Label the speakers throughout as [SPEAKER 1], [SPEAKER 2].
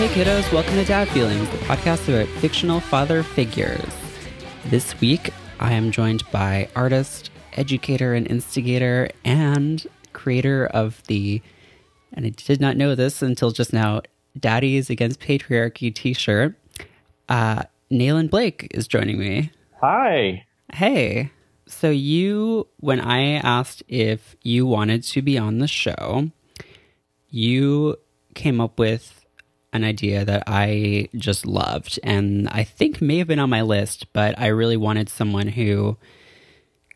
[SPEAKER 1] Hey kiddos, welcome to Dad Feelings, the podcast about fictional father figures. This week, I am joined by artist, educator, and instigator, and creator of the, and I did not know this until just now, Daddies Against Patriarchy t shirt. Uh, Nayland Blake is joining me.
[SPEAKER 2] Hi.
[SPEAKER 1] Hey. So, you, when I asked if you wanted to be on the show, you came up with an idea that I just loved and I think may have been on my list, but I really wanted someone who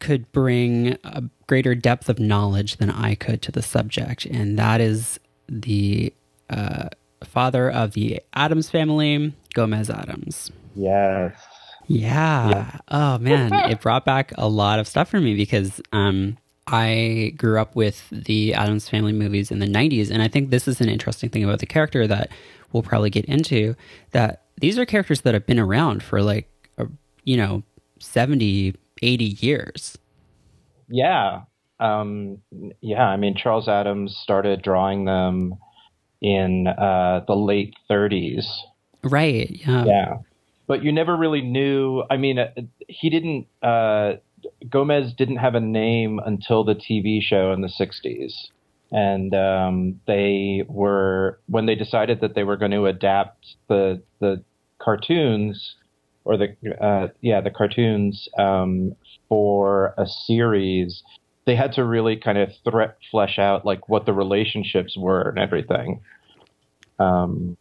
[SPEAKER 1] could bring a greater depth of knowledge than I could to the subject. And that is the uh, father of the Addams family, Gomez Addams.
[SPEAKER 2] Yes.
[SPEAKER 1] Yeah.
[SPEAKER 2] Yeah.
[SPEAKER 1] Oh man, it brought back a lot of stuff for me because um I grew up with the Addams Family movies in the 90s and I think this is an interesting thing about the character that we'll probably get into that these are characters that have been around for like you know 70 80 years.
[SPEAKER 2] Yeah. Um, yeah. I mean, Charles Addams started drawing them in uh, the late 30s.
[SPEAKER 1] Right. Yeah.
[SPEAKER 2] Yeah. But you never really knew. I mean, uh, he didn't, uh, Gomez didn't have a name until the TV show in the 60s. And um, they were, when they decided that they were going to adapt the, the cartoons, or the, uh, yeah, the cartoons um, for a series, they had to really kind of threat flesh out like what the relationships were and everything. Um,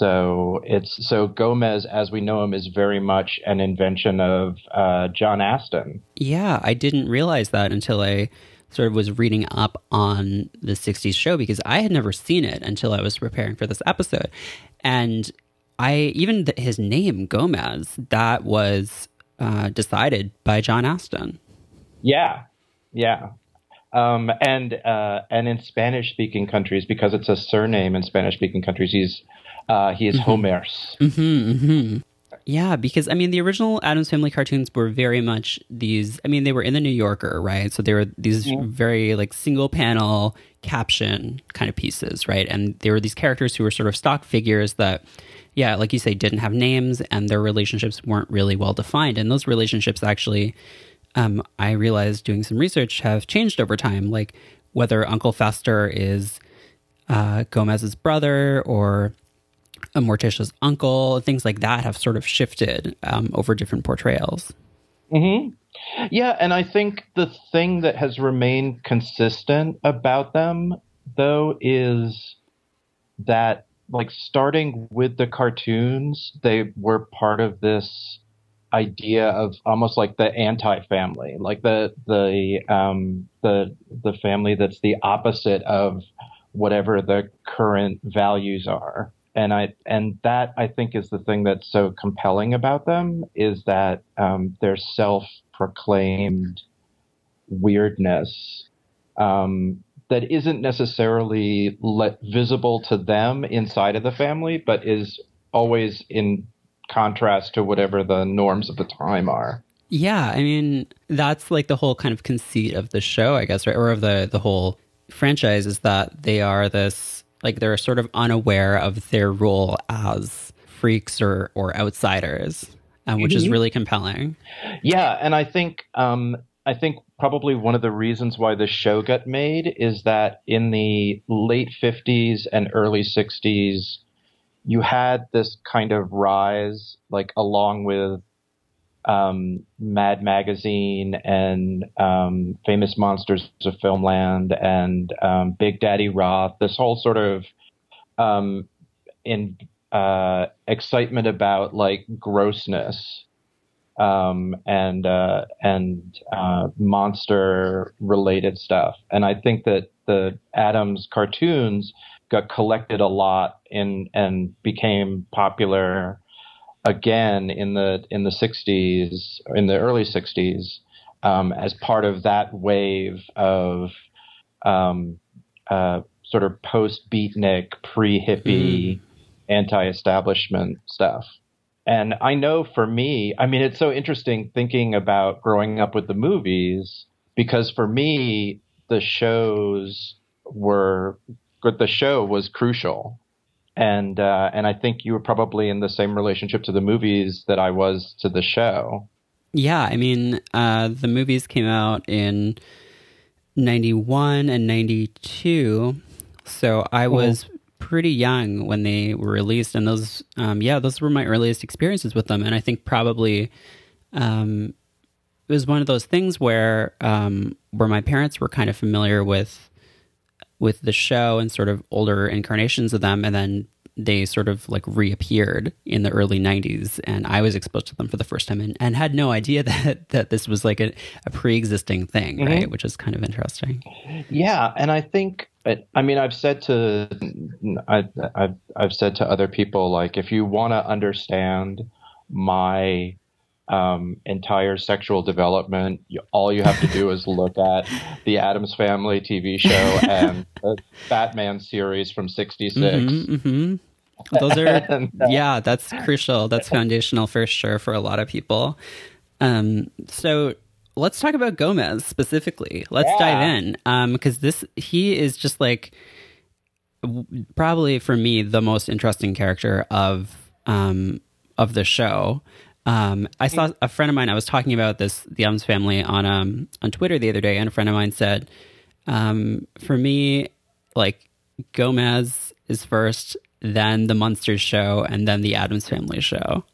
[SPEAKER 2] so it's so Gomez, as we know him, is very much an invention of uh, John Astin.
[SPEAKER 1] Yeah, I didn't realize that until I sort of was reading up on the 60s show because I had never seen it until I was preparing for this episode. And I, even th- his name, Gomez, that was uh, decided by John Astin.
[SPEAKER 2] Yeah, yeah. Um, and uh, and in Spanish speaking countries, because it's a surname in Spanish speaking countries, he's uh, he is Homers.
[SPEAKER 1] hmm hmm Yeah, because I mean, the original Addams Family cartoons were very much these. I mean, they were in the New Yorker, right? So they were these very like single panel caption kind of pieces, right? And there were these characters who were sort of stock figures that, yeah, like you say, didn't have names and their relationships weren't really well defined. And those relationships actually, um, I realized doing some research, have changed over time. Like whether Uncle Fester is uh, Gomez's brother or Morticia's uncle, things like that have sort of shifted um, over different portrayals.
[SPEAKER 2] hmm Yeah, and I think the thing that has remained consistent about them, though, is that like starting with the cartoons, they were part of this idea of almost like the anti-family, like the the um, the the family that's the opposite of whatever the current values are. And I and that I think is the thing that's so compelling about them is that um, their self-proclaimed weirdness um, that isn't necessarily let, visible to them inside of the family, but is always in contrast to whatever the norms of the time are.
[SPEAKER 1] Yeah, I mean that's like the whole kind of conceit of the show, I guess, right? Or of the the whole franchise is that they are this like they're sort of unaware of their role as freaks or or outsiders, um, which is
[SPEAKER 2] Mhm.
[SPEAKER 1] really compelling.
[SPEAKER 2] Yeah, and I think um, I think probably one of the reasons why the show got made is that in the late fifties and early sixties, you had this kind of rise, like along with um, Mad Magazine and um, Famous Monsters of Filmland and um, Big Daddy Roth. This whole sort of um, in uh, excitement about like grossness um, and uh, and uh, monster related stuff. And I think that the Addams cartoons got collected a lot in and became popular again in the in the 60s in the early 60s um, as part of that wave of um, uh, sort of post beatnik pre hippie anti establishment stuff. And I know for me, I mean, it's so interesting thinking about growing up with the movies because for me, the shows were, the show was crucial and uh, and I think you were probably in the same relationship to the movies that I was to the show.
[SPEAKER 1] Yeah, I mean, uh, the movies came out in '91 and '92, so I mm-hmm. was pretty young when they were released, and those, um, yeah, those were my earliest experiences with them, and I think probably. Um, it was one of those things where um, where my parents were kind of familiar with with the show and sort of older incarnations of them, and then they sort of like reappeared in the early 90s and i was exposed to them for the first time and, and had no idea that that this was like a, a pre-existing thing mm-hmm. right which is kind of interesting
[SPEAKER 2] yeah and i think i mean i've said to I, have I've said to other people like if you want to understand my um, entire sexual development. You, all you have to do is look at the Addams Family TV show and the Batman series from '66. Mm-hmm, mm-hmm.
[SPEAKER 1] Those are, uh, yeah, that's crucial. That's foundational for sure for a lot of people. Um, so let's talk about Gomez specifically. Let's yeah. dive in because um, this he is just like probably for me the most interesting character of um, of the show. Um, I saw a friend of mine. I was talking about this, the Addams family, on um, on Twitter the other day, and a friend of mine said, um, "For me, like Gomez is first, then the Munsters show, and then the Addams Family show."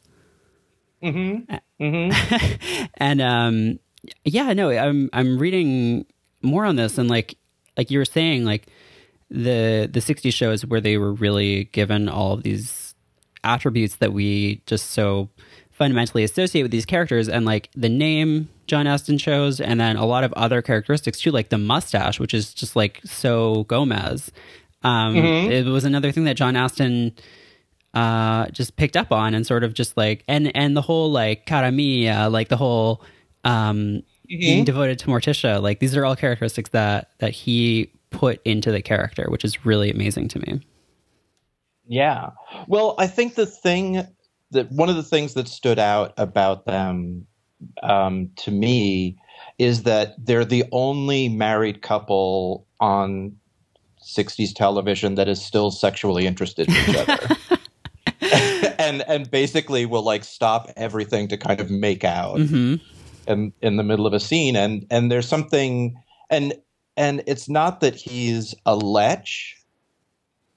[SPEAKER 1] Mm-hmm. Mm-hmm. and um, yeah, no, I'm I'm reading more on this, and like like you were saying, like the the '60s shows where they were really given all of these attributes that we just so fundamentally associate with these characters and like the name John Astin chose and then a lot of other characteristics too like the mustache which is just like so Gomez um mm-hmm. it was another thing that John Astin uh just picked up on and sort of just like and and the whole like cara mia like the whole um mm-hmm. being devoted to Morticia like these are all characteristics that that he put into the character which is really amazing to me
[SPEAKER 2] yeah well I think the thing that one of the things that stood out about them um, to me is that they're the only married couple on 60s television that is still sexually interested in each other. and and basically will like stop everything to kind of make out mm-hmm. in in the middle of a scene and and there's something and and it's not that he's a lech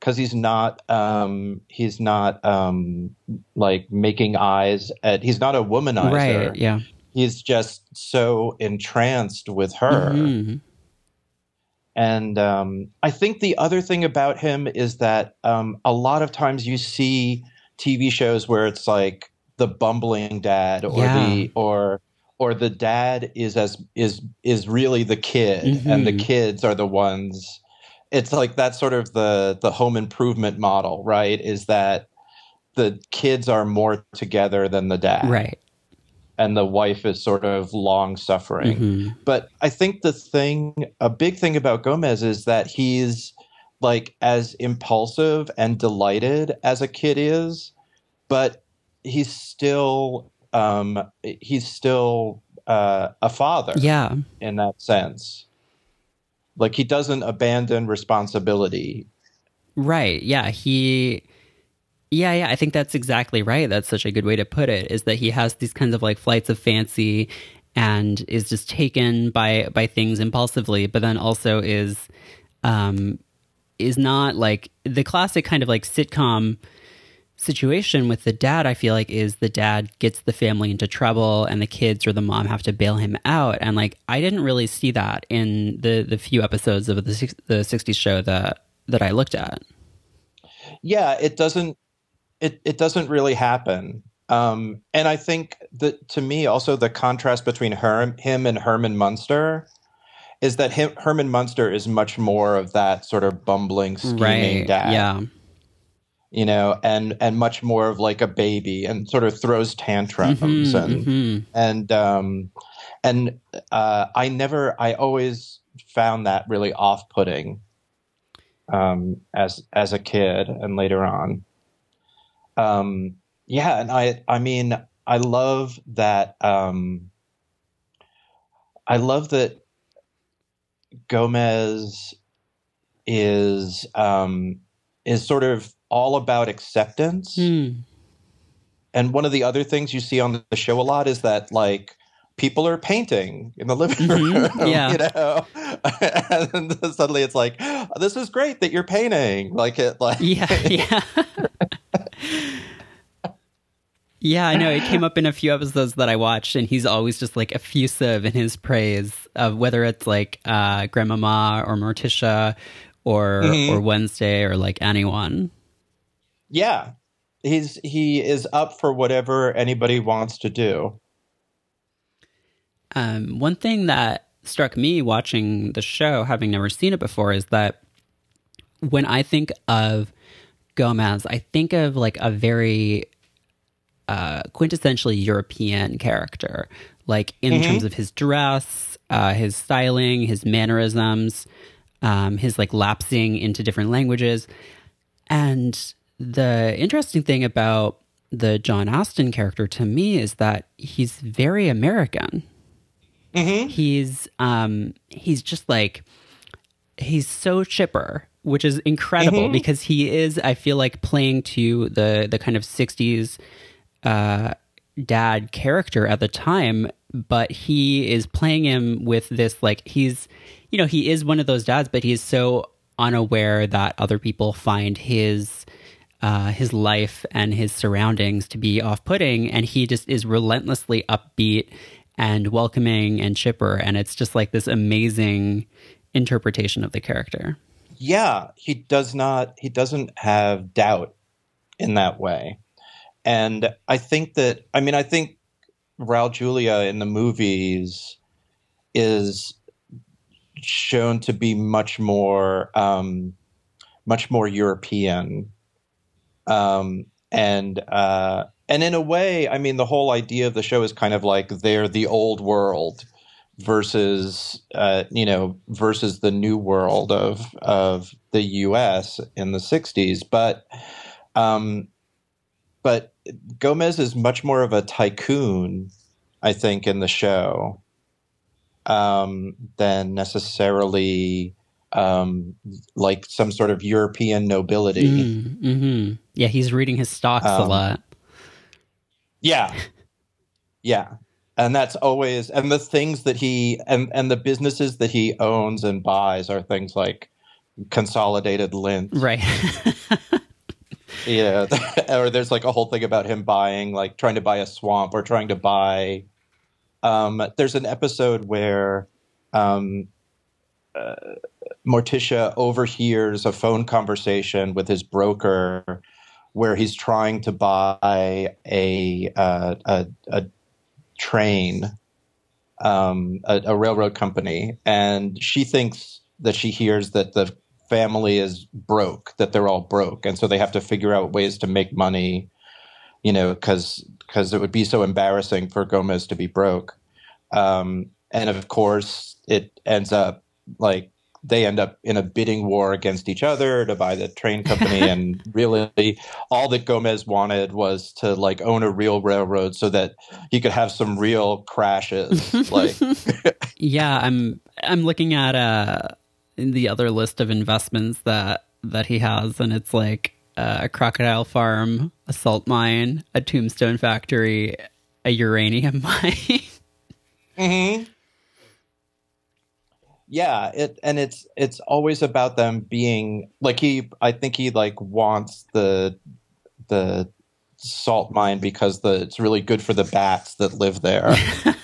[SPEAKER 2] because he's not um, he's not um, like making eyes at he's not a womanizer
[SPEAKER 1] right yeah
[SPEAKER 2] he's just so entranced with her mm-hmm. and um, i think the other thing about him is that um, a lot of times you see tv shows where it's like the bumbling dad or yeah. the or or the dad is as is is really the kid mm-hmm. and the mm-hmm. kids are the ones it's like that's sort of the the home improvement model, right? Is that the kids are more together than the dad.
[SPEAKER 1] Right.
[SPEAKER 2] And the wife is sort of long suffering. Mm-hmm. But I think the thing, a big thing about Gomez is that he's like as impulsive and delighted as a kid is, but he's still um, he's still uh, a father.
[SPEAKER 1] Yeah.
[SPEAKER 2] In that sense. Like he doesn't abandon responsibility.
[SPEAKER 1] Right. Yeah. He. Yeah, yeah, I think that's exactly right. That's such a good way to put it. Is that he has these kinds of like flights of fancy, and is just taken by by things impulsively, but then also is, um, is not like the classic kind of like sitcom situation with the dad, I feel like, is the dad gets the family into trouble and the kids or the mom have to bail him out. And like, I didn't really see that in the, the few episodes of the, the 60s show that, that I looked at.
[SPEAKER 2] Yeah, it doesn't, it, it doesn't really happen. Um, and I think that to me, also the contrast between her, him and Herman Munster is that him, Herman Munster is much more of that sort of bumbling, scheming right. dad.
[SPEAKER 1] Yeah
[SPEAKER 2] you know, and and much more of like a baby and sort of throws tantrums mm-hmm, and mm-hmm. and um and uh, I never I always found that really off putting um as as a kid and later on. Um yeah, and I I mean I love that um I love that Gomez is um is sort of all about acceptance.
[SPEAKER 1] Mm.
[SPEAKER 2] And one of the other things you see on the show a lot is that like people are painting in the living
[SPEAKER 1] Mhm,
[SPEAKER 2] room,
[SPEAKER 1] yeah.
[SPEAKER 2] you know, and suddenly it's like, this is great that you're painting, like it, like
[SPEAKER 1] Yeah, yeah. yeah, I know. It came up in a few episodes that I watched, and he's always just like effusive in his praise of whether it's like uh, Grandmama or Morticia or
[SPEAKER 2] Mhm.
[SPEAKER 1] or Wednesday or like anyone.
[SPEAKER 2] Yeah, he's he is up for whatever anybody wants to do.
[SPEAKER 1] Um, one thing that struck me watching the show, having never seen it before, is that when I think of Gomez, I think of like a very uh, quintessentially European character, like in terms of his dress, uh, his styling, his mannerisms, um, his like lapsing into different languages. And the interesting thing about the John Astin character to me is that he's very American. He's um he's just like he's so chipper, which is incredible because he is I feel like playing to the the kind of 60s uh dad character at the time, but he is playing him with this like he's you know, he is one of those dads, but he's so unaware that other people find his uh, his life and his surroundings to be off-putting, and he just is relentlessly upbeat and welcoming and chipper, and it's just like this amazing interpretation of the character.
[SPEAKER 2] yeah he does not he doesn't have doubt in that way and i think that i mean i think raul julia in the movies is shown to be much more um much more european um and uh and in a way i mean the whole idea of the show is kind of like they're the old world versus uh, you know versus the new world of of the U.S. in the '60s, but um, but Gomez is much more of a tycoon, I think, in the show um, than necessarily um, like some sort of European nobility.
[SPEAKER 1] hmm Yeah, he's reading his stocks a
[SPEAKER 2] Um,
[SPEAKER 1] lot.
[SPEAKER 2] Yeah. Yeah. And that's always and the things that he and and the businesses that he owns and buys are things like consolidated lint.
[SPEAKER 1] Right.
[SPEAKER 2] Yeah. or there's like a whole thing about him buying like trying to buy a swamp or trying to buy um there's an episode where um uh, Morticia overhears a phone conversation with his broker where he's trying to buy a uh, a, a train, um, a, a railroad company, and she thinks that she hears that the family is broke, that they're all broke, and so they have to figure out ways to make money, you know, because because it would be so embarrassing for Gomez to be broke, um, and of course it ends up like they end up in a bidding war against each other to buy the train company. And really all that Gomez wanted was to like own a real railroad so that he could have some real crashes. Like
[SPEAKER 1] yeah, I'm I'm looking at uh the other list of investments that that he has, and it's like uh, a crocodile farm, a salt mine, a tombstone factory, a uranium mine.
[SPEAKER 2] hmm Yeah, it and it's it's always about them being like he I think he like wants the the salt mine because the it's really good for the bats that live there.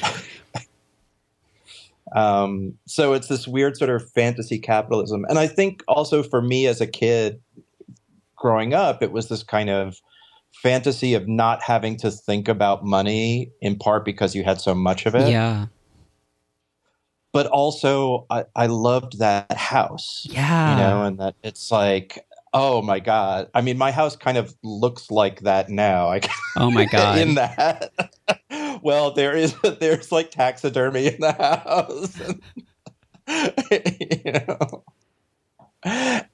[SPEAKER 2] um so it's this weird sort of fantasy capitalism. And I think also for me as a kid growing up it was this kind of fantasy of not having to think about money in part because you had so much of it
[SPEAKER 1] yeah,
[SPEAKER 2] but also I, I loved that house
[SPEAKER 1] yeah,
[SPEAKER 2] you know and that it's like oh my god. I mean my house kind of looks like that now i
[SPEAKER 1] oh my god,
[SPEAKER 2] in that well there is there's like taxidermy in the house. And, you know?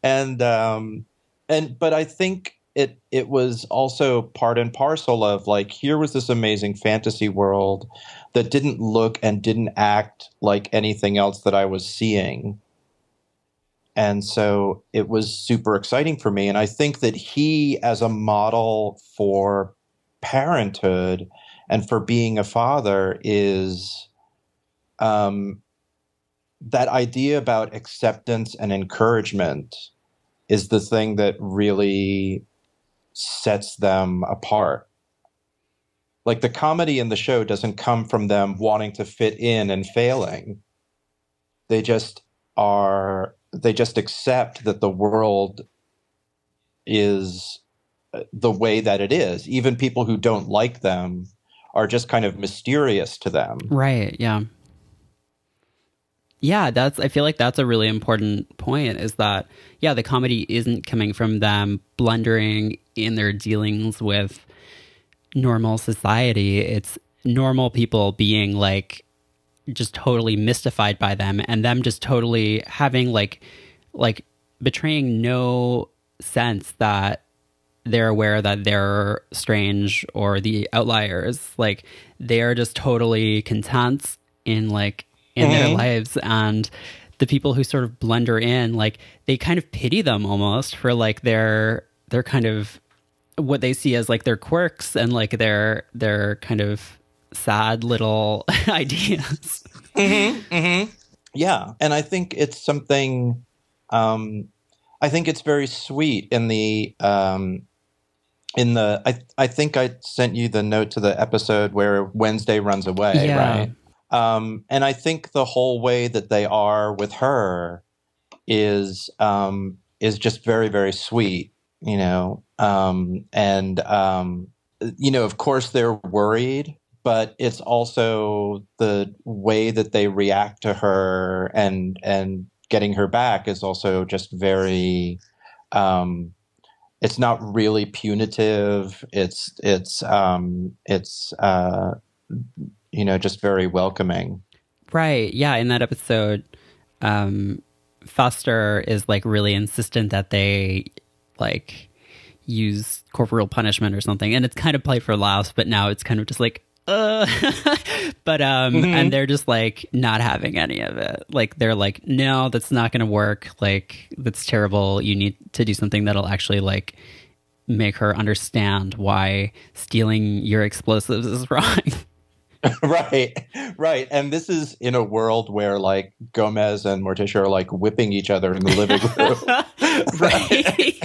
[SPEAKER 2] And um and but i think it it was also part and parcel of like here was this amazing fantasy world that didn't look and didn't act like anything else that i was seeing and so it was super exciting for me. And I think that he, as a model for parenthood and for being a father, is um, that idea about acceptance and encouragement is the thing that really sets them apart. Like the comedy in the show doesn't come from them wanting to fit in and failing. They just are they just accept that the world is uh, the way that it is. Even people who don't like them are just kind of mysterious to them.
[SPEAKER 1] Right. Yeah. Yeah, that's I feel like that's a really important point is that yeah, the comedy isn't coming from them blundering in their dealings with normal society. It's normal people being like just totally mystified by them and them just totally having like like betraying no sense that they're aware that they're strange or the outliers like they're just totally content in like in mm-hmm. their lives and the people who sort of blunder in like they kind of pity them almost for like their their kind of what they see as like their quirks and like their their kind of sad little ideas.
[SPEAKER 2] Mm-hmm, mm-hmm. Yeah, and I think it's something. Um, I think it's very sweet in the um, in the. I I think I sent you the note to the episode where Wednesday runs away, yeah. right? Um, and I think the whole way that they are with her is um, is just very very sweet, you know. Um, and um, you know, of course, they're worried but it's also the way that they react to her and and getting her back is also just very um, it's not really punitive it's it's um, it's uh, you know just very welcoming
[SPEAKER 1] right yeah in that episode um, fester is like really insistent that they like use corporal punishment or something and it's kind of played for laughs but now it's kind of just like uh, but um, mm-hmm. and they're just like not having any of it. Like they're like, no, that's not going to work. Like that's terrible. You need to do something that'll actually like make her understand why stealing your explosives is wrong.
[SPEAKER 2] right, right. And this is in a world where like Gomez and Morticia are like whipping each other in the living room. Right.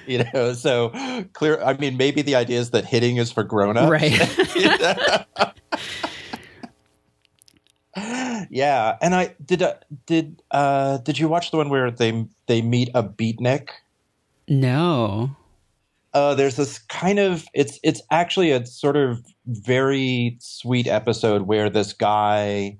[SPEAKER 2] you know, so clear. I mean, maybe the idea is that hitting is for grown-ups.
[SPEAKER 1] Right.
[SPEAKER 2] yeah, and I did. Uh, did uh, did you watch the one where they they meet a beatnik?
[SPEAKER 1] No
[SPEAKER 2] uh, there's this kind of it's it's actually a sort of very sweet episode where this guy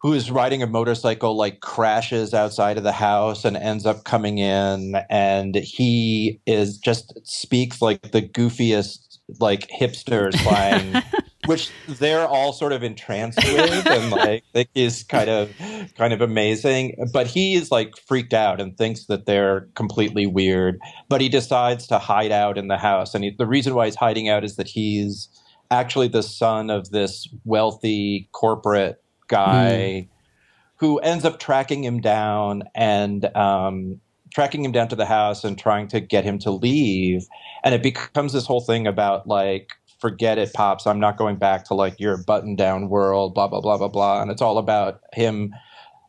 [SPEAKER 2] who is riding a motorcycle like crashes outside of the house and ends up coming in and he is just speaks like the goofiest like hipsters buying which they're all sort of entranced with and like think is kind of kind of amazing. But he is like freaked out and thinks that they're completely weird. But he decides to hide out in the house. And he, the reason why he's hiding out is that he's actually the son of this wealthy corporate guy mm. who ends up tracking him down and um, tracking him down to the house and trying to get him to leave. And it becomes this whole thing about like forget it, pops. I'm not going back to like your button down world, blah, blah, blah, blah, blah. And it's all about him.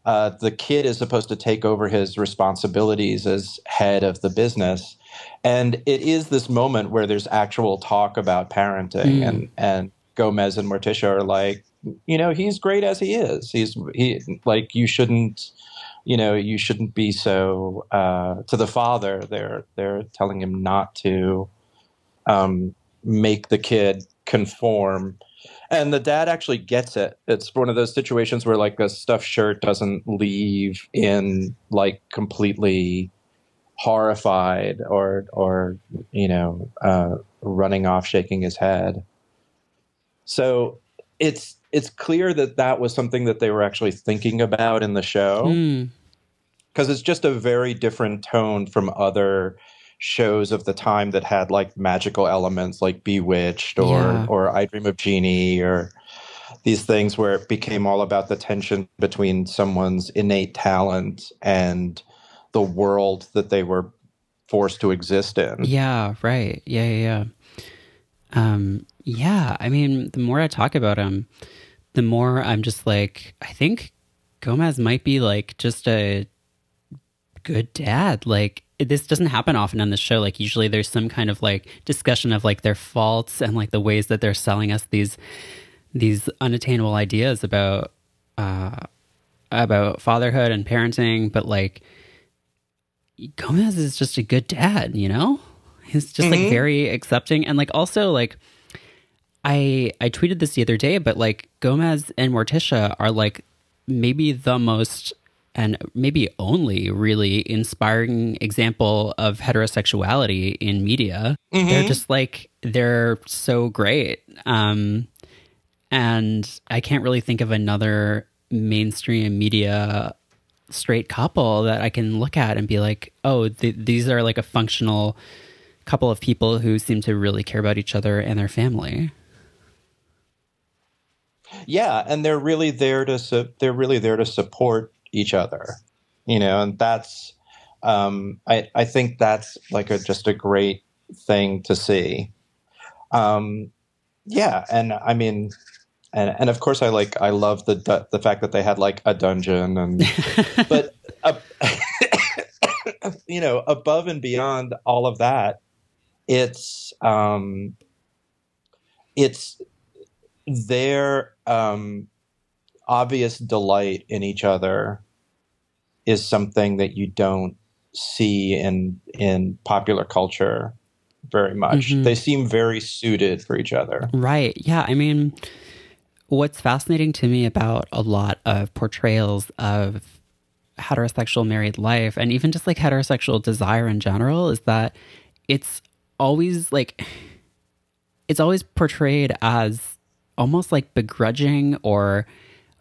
[SPEAKER 2] Uh, the kid is supposed to take over his responsibilities as head of the business. And it is this moment where there's actual talk about parenting mm. and, and Gomez and Morticia are like, you know, he's great as he is. He's he like you shouldn't you know you shouldn't be so uh, to the father they're they're telling him not to um, make the kid conform. And the dad actually gets it. It's one of those situations where like a stuffed shirt doesn't leave in like completely horrified or or you know uh, running off shaking his head. So it's it's clear that that was something that they were actually thinking about in the show. Because mm. it's just a very different tone from other shows of the time that had like magical elements like Bewitched or yeah. or I Dream of Jeannie or these things where it became all about the tension between someone's innate talent and the world that they were forced to exist in.
[SPEAKER 1] Yeah, right. Yeah, yeah, yeah. Um, yeah, I mean, the more I talk about him, the more I'm just like, I think Gomez might be like just a good dad. Like, this doesn't happen often on the show. Like, usually there's some kind of like discussion of like their faults and like the ways that they're selling us these these unattainable ideas about uh about fatherhood and parenting, but like Gomez is just a good dad, you know? He's just mm-hmm. like very accepting and like also like I I tweeted this the other day, but like Gomez and Morticia are like maybe the most and maybe only really inspiring example of heterosexuality in media. Mm-hmm. They're just like they're so great. Um and I can't really think of another mainstream media straight couple that I can look at and be like, oh, th- these are like a functional couple of people who seem to really care about each other and their family.
[SPEAKER 2] Yeah, and they're really there to su- they're really there to support each other, you know, and that's um, I I think that's like a just a great thing to see. Um, yeah, and I mean, and and of course I like I love the the fact that they had like a dungeon and but uh, you know above and beyond all of that it's um it's their um obvious delight in each other is something that you don't see in in popular culture very much. Mm-hmm. They seem very suited for each other.
[SPEAKER 1] Right. Yeah, I mean what's fascinating to me about a lot of portrayals of heterosexual married life and even just like heterosexual desire in general is that it's always like it's always portrayed as almost like begrudging or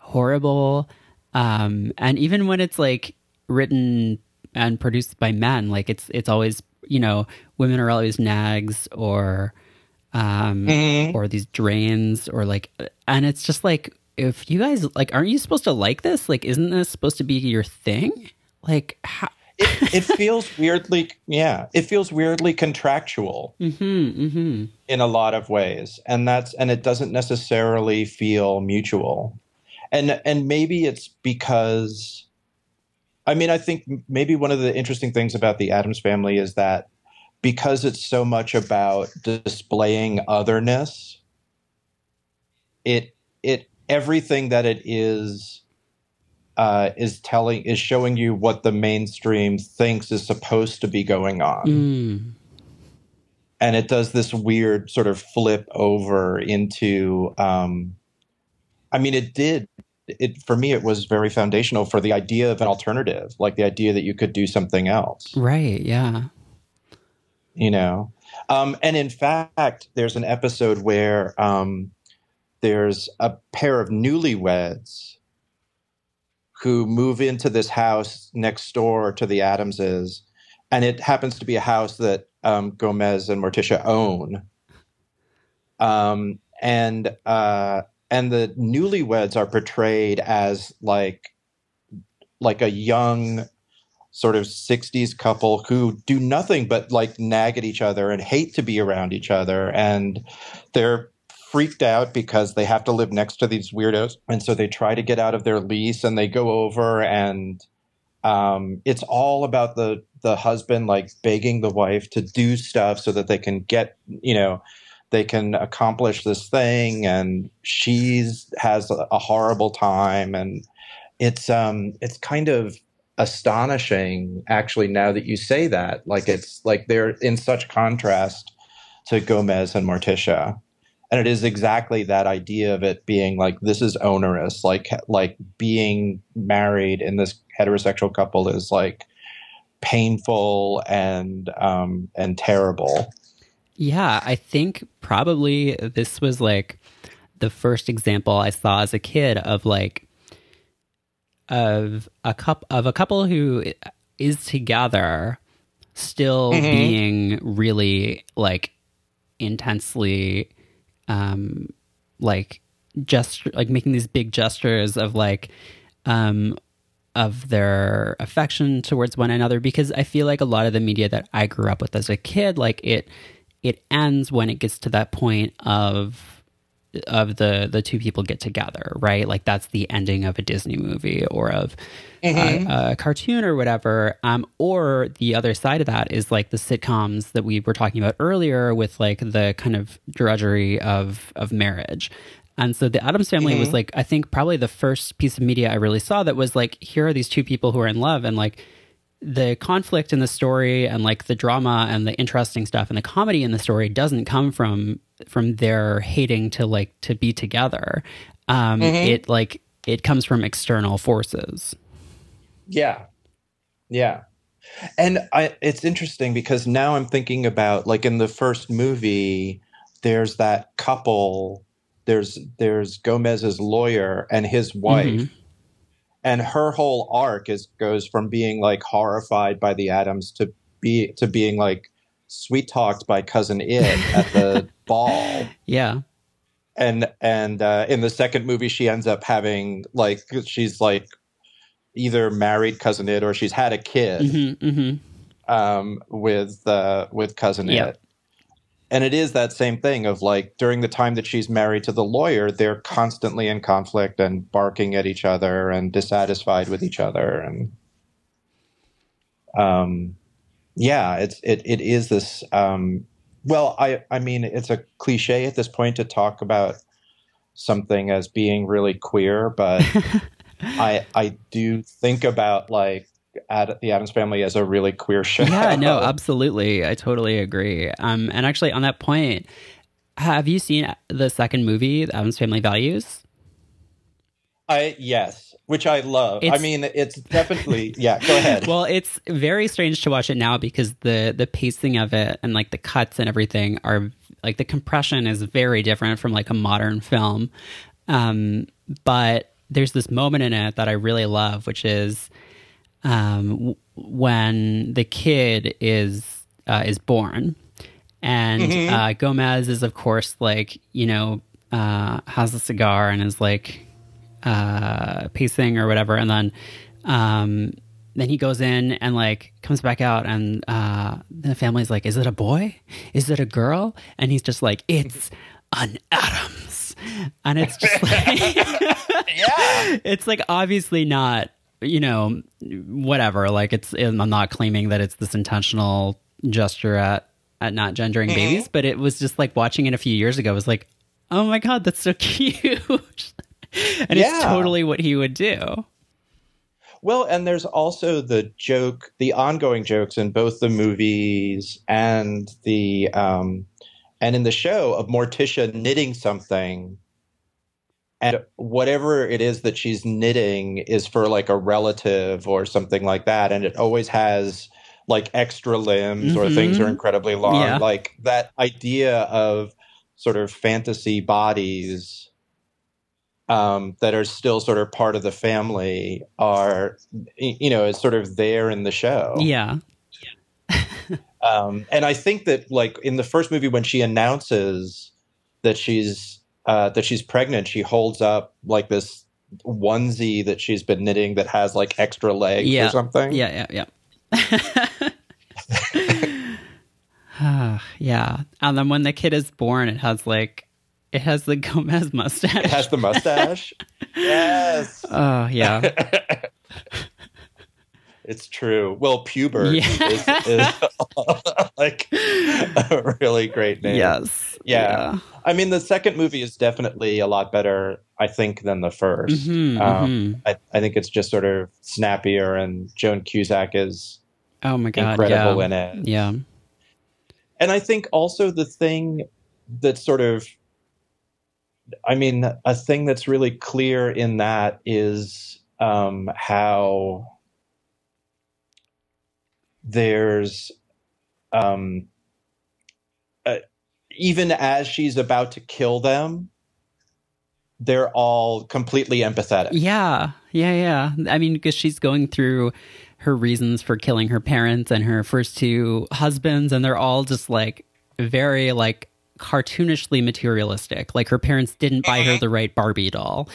[SPEAKER 1] horrible um and even when it's like written and produced by men like it's it's always you know women are always nags or um, mm-hmm. or these drains, or like, and it's just like, if you guys like, aren't you supposed to like this? Like, isn't this supposed to be your thing? Like, how?
[SPEAKER 2] it, it, feels weirdly, yeah, it feels weirdly contractual
[SPEAKER 1] mm-hmm, mm-hmm.
[SPEAKER 2] in a lot of ways, and that's and it doesn't necessarily feel mutual, and and maybe it's because, I mean, I think maybe one of the interesting things about the Addams family is that because it's so much about displaying otherness it it everything that it is uh, is telling is showing you what the mainstream thinks is supposed to be going on
[SPEAKER 1] mm.
[SPEAKER 2] and it does this weird sort of flip over into um, i mean it did it for me it was very foundational for the idea of an alternative like the idea that you could do something else.
[SPEAKER 1] Right yeah.
[SPEAKER 2] You know? Um, and in fact there's an episode where um, there's a pair of newlyweds who move into this house next door to the addamses and it happens to be a house that um, gomez and morticia own. Um, and uh, and the newlyweds are portrayed as like like a young sort of 60s couple who do nothing but like nag at each other and hate to be around each other and they're freaked out because they have to live next to these weirdos and so they try to get out of their lease and they go over and um, it's all about the the husband like begging the wife to do stuff so that they can get you know they can accomplish this thing and she's has a, horrible time. And it's um it's kind of astonishing actually now that you say that. Like it's like they're in such contrast to Gomez and Morticia. And it is exactly that idea of it being like this is onerous. Like like being married in this heterosexual couple is like painful and um and terrible
[SPEAKER 1] yeah i think probably this was like the first example i saw as a kid of like of a cup of a couple who is together still mm-hmm. being really like intensely um like gesture, like making these big gestures of like, um, of their affection towards one another because I feel like a lot of the media that I grew up with as a kid, like it, it ends when it gets to that point of of the the two people get together, right? Like that's the ending of a Disney movie or of mm-hmm. a, a, cartoon or whatever. Um, or the other side of that is like the sitcoms that we were talking about earlier, with like the kind of drudgery of of marriage. And so the addams family mm-hmm. was like, I think probably the first piece of media I really saw that was like, here are these two people who are in love, and like the conflict in the story and like the drama and the interesting stuff and the comedy in the story doesn't come from from their hating to like to be together. Um, mm-hmm. It like it comes from external forces.
[SPEAKER 2] Yeah, yeah, and I it's interesting because now I'm thinking about like in the first movie, there's that couple. There's there's Gomez's lawyer and his wife. Mm-hmm and her whole arc is goes from being like horrified by the Addams to be to being like sweet talked by cousin It at the ball.
[SPEAKER 1] Yeah.
[SPEAKER 2] And and uh, in the second movie, she ends up having like she's like either married cousin It or she's had a kid mm-hmm, mm-hmm. Um, with uh, with cousin It. And it is that same thing of like during the time that she's married to the lawyer, they're constantly in conflict and barking at each other and dissatisfied with each other. And um, yeah, it's it it is this. Um, well, I I mean, it's a cliche at this point to talk about something as being really queer, but I I do think about like Ad, the Addams Family as a really queer show.
[SPEAKER 1] Yeah, no, absolutely. I totally agree. Um, and actually, on that point, have you seen the second movie, The Addams Family Values?
[SPEAKER 2] I yes, which I love. It's, I mean, it's definitely yeah. Go ahead.
[SPEAKER 1] well, it's very strange to watch it now because the the pacing of it and like the cuts and everything are like the compression is very different from like a modern film. Um, but there's this moment in it that I really love, which is um, when the kid is uh, is born, and mm-hmm. uh, Gomez is of course like you know uh, has a cigar and is like uh, pacing or whatever, and then um, then he goes in and like comes back out, and uh, the family's like, "Is it a boy? Is it a girl?" And he's just like, "It's an addams and it's just like, yeah, it's like obviously not you know, whatever. Like it's, I'm not claiming that it's this intentional gesture at at not gendering mm-hmm. babies, but it was just like watching it a few years ago. Was like, oh my god, that's so cute, and yeah. it's totally what he would do.
[SPEAKER 2] Well, and there's also the joke, the ongoing jokes in both the movies and the um, and in the show of Morticia knitting something and whatever it is that she's knitting is for like a relative or something like that and it always has like extra limbs mm-hmm. or things are incredibly long yeah. like that idea of sort of fantasy bodies um, that are still sort of part of the family are you know is sort of there in the show
[SPEAKER 1] yeah
[SPEAKER 2] um, and i think that like in the first movie when she announces that she's uh, that she's pregnant, she holds up like this onesie that she's been knitting that has like extra legs
[SPEAKER 1] yeah.
[SPEAKER 2] or something.
[SPEAKER 1] Yeah, yeah, yeah. yeah. And then when the kid is born, it has like it has the Gomez mustache. It
[SPEAKER 2] has the mustache. yes.
[SPEAKER 1] Oh yeah.
[SPEAKER 2] It's true. Well, Pubert yeah. is, is like a really great name.
[SPEAKER 1] Yes.
[SPEAKER 2] Yeah. yeah. I mean, the second movie is definitely a lot better, I think, than the 1st mm-hmm, um, mm-hmm. I, I, think it's just sort of snappier, and Joan Cusack is
[SPEAKER 1] oh my god
[SPEAKER 2] incredible
[SPEAKER 1] yeah.
[SPEAKER 2] in it.
[SPEAKER 1] Yeah.
[SPEAKER 2] And I think also the thing that sort of, I mean, a thing that's really clear in that is um, how there's um, uh, even as she's about to kill them they're all completely empathetic
[SPEAKER 1] yeah yeah yeah i mean because she's going through her reasons for killing her parents and her first two husbands and they're all just like very like cartoonishly materialistic. Like her parents didn't buy her
[SPEAKER 2] Mhm.
[SPEAKER 1] the right Barbie doll.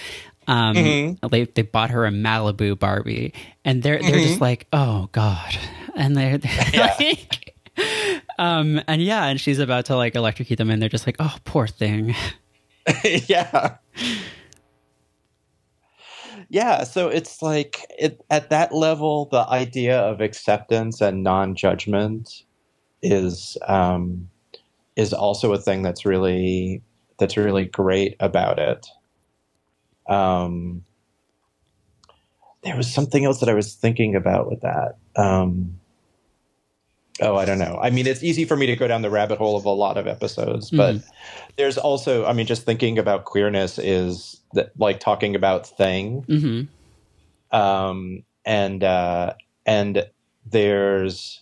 [SPEAKER 1] Um,
[SPEAKER 2] Mhm.
[SPEAKER 1] they they bought her a Malibu Barbie, and they're they're just
[SPEAKER 2] Mhm.
[SPEAKER 1] like, oh god, and they're, they're
[SPEAKER 2] Yeah.
[SPEAKER 1] like, um, and yeah, and she's about to like electrocute them, and they're just like, oh, poor thing.
[SPEAKER 2] yeah. Yeah, so it's like it, at that level, the idea of acceptance and non-judgment is um, is also a thing that's really that's really great about it. Um, there was something else that I was thinking about with that. Um, oh, I don't know. I mean, it's easy for me to go down the rabbit hole of a lot of episodes, but
[SPEAKER 1] Mhm.
[SPEAKER 2] there's also, I mean, just thinking about queerness is that like talking about thing,
[SPEAKER 1] hmm
[SPEAKER 2] um, and uh, and there's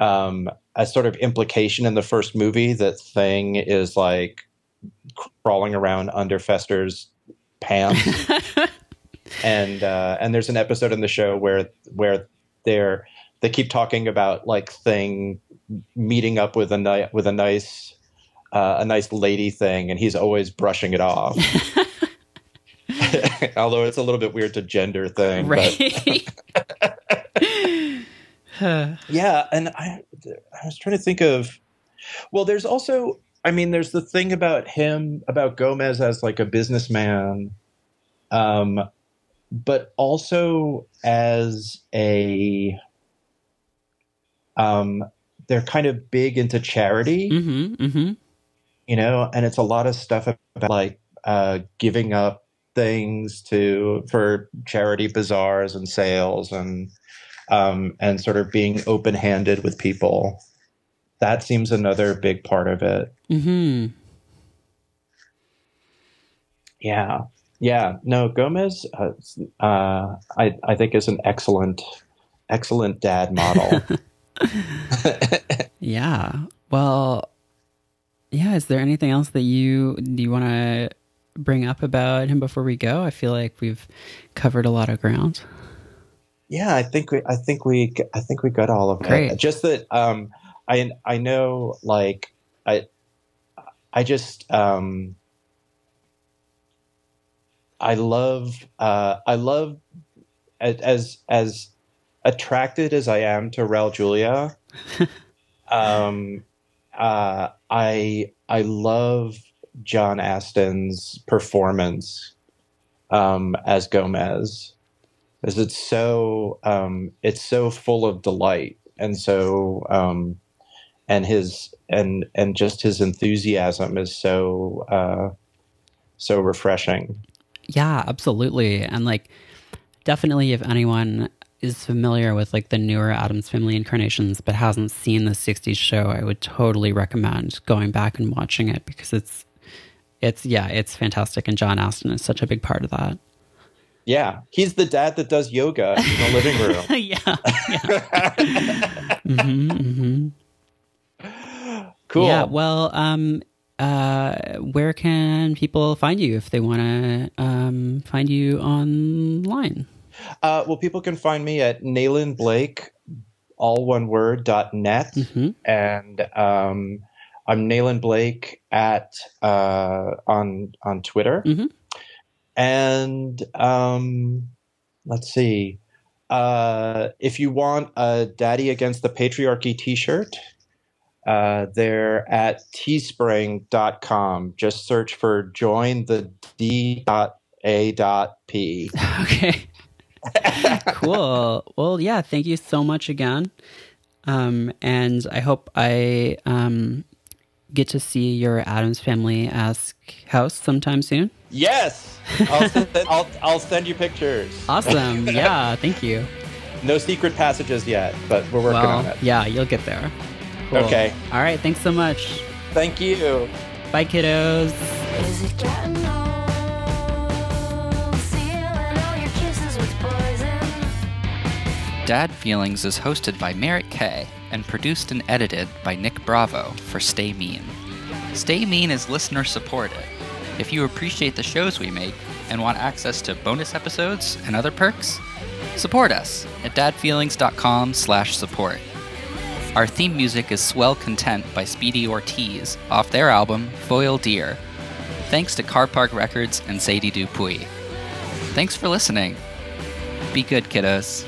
[SPEAKER 2] um, a sort of implication in the first movie that thing is like crawling around under Fester's pants and uh, and there's an episode in the show where where they're they keep talking about like thing meeting up with a ni- with a nice uh, a nice lady thing, and he's always brushing it off. Although it's a little bit weird to gender thing,
[SPEAKER 1] right.
[SPEAKER 2] yeah. And I I was trying to think of well, there's also I mean, there's the thing about him about Gomez as like a businessman, um, but also as a um, they're kind of big into charity,
[SPEAKER 1] hmm hmm
[SPEAKER 2] you know, and it's a lot of stuff about like uh, giving up things to for charity bazaars and sales and um, and sort of being open handed with people. That seems another big part of it.
[SPEAKER 1] hmm
[SPEAKER 2] Yeah, yeah. No, Gomez, uh, uh, I I think is an excellent, excellent dad model.
[SPEAKER 1] Yeah. Well, yeah. Is there anything else that you do you want to bring up about him before we go? I feel like we've covered a lot of ground.
[SPEAKER 2] yeah, I think we I think we I think we got all of
[SPEAKER 1] Great.
[SPEAKER 2] it. Just that um, I I know like I I just um, I love uh, I love as as as attracted as I am to Raul Julia. um, uh, I I love John Astin's performance um, as Gomez, because it's so um, it's so full of delight and so um, and his and and just his enthusiasm is so uh, so refreshing.
[SPEAKER 1] Yeah, absolutely. And like definitely if anyone is familiar with like the newer Addams Family incarnations but hasn't seen the 60s show, I would totally recommend going back and watching it because it's it's yeah, it's fantastic and John Astin is such a big part of that.
[SPEAKER 2] Yeah, he's the dad that does yoga in the living room.
[SPEAKER 1] yeah. yeah. hmm hmm
[SPEAKER 2] Cool.
[SPEAKER 1] Yeah, well, um uh where can people find you if they want to um find you online?
[SPEAKER 2] Uh, well, people can find me at Nayland Blake, all one word, dot net.
[SPEAKER 1] Mhm.
[SPEAKER 2] And um, I'm Nayland Blake at uh, on on Twitter.
[SPEAKER 1] Mhm.
[SPEAKER 2] And um, let's see. Uh, if you want a Daddy Against the Patriarchy t shirt, uh, they're at teespring.com. Just search for join the D dot A dot P.
[SPEAKER 1] Okay. cool. Well, yeah, thank you so much again. Um, and I hope I um, get to see your Addams Family Ask house sometime soon.
[SPEAKER 2] Yes, I'll send, I'll, I'll send you pictures.
[SPEAKER 1] Awesome. yeah, thank you.
[SPEAKER 2] No secret passages yet, but we're working
[SPEAKER 1] well,
[SPEAKER 2] on it.
[SPEAKER 1] yeah, you'll get there. Cool.
[SPEAKER 2] Okay.
[SPEAKER 1] All right. Thanks so much.
[SPEAKER 2] Thank you.
[SPEAKER 1] Bye, kiddos.
[SPEAKER 3] Is it getting old? Sealing all your kisses with poison.
[SPEAKER 4] Dad Feelings is hosted by Merritt K and produced and edited by Nick Bravo for Stay Mean. Stay Mean is listener supported. If you appreciate the shows we make and want access to bonus episodes and other perks, support us at dadfeelings.com/support. Our theme music is Swell Content by Speedy Ortiz off their album Foil Deer. Thanks to Carpark Records and Sadie Dupuis. Thanks for listening. Be good, kiddos.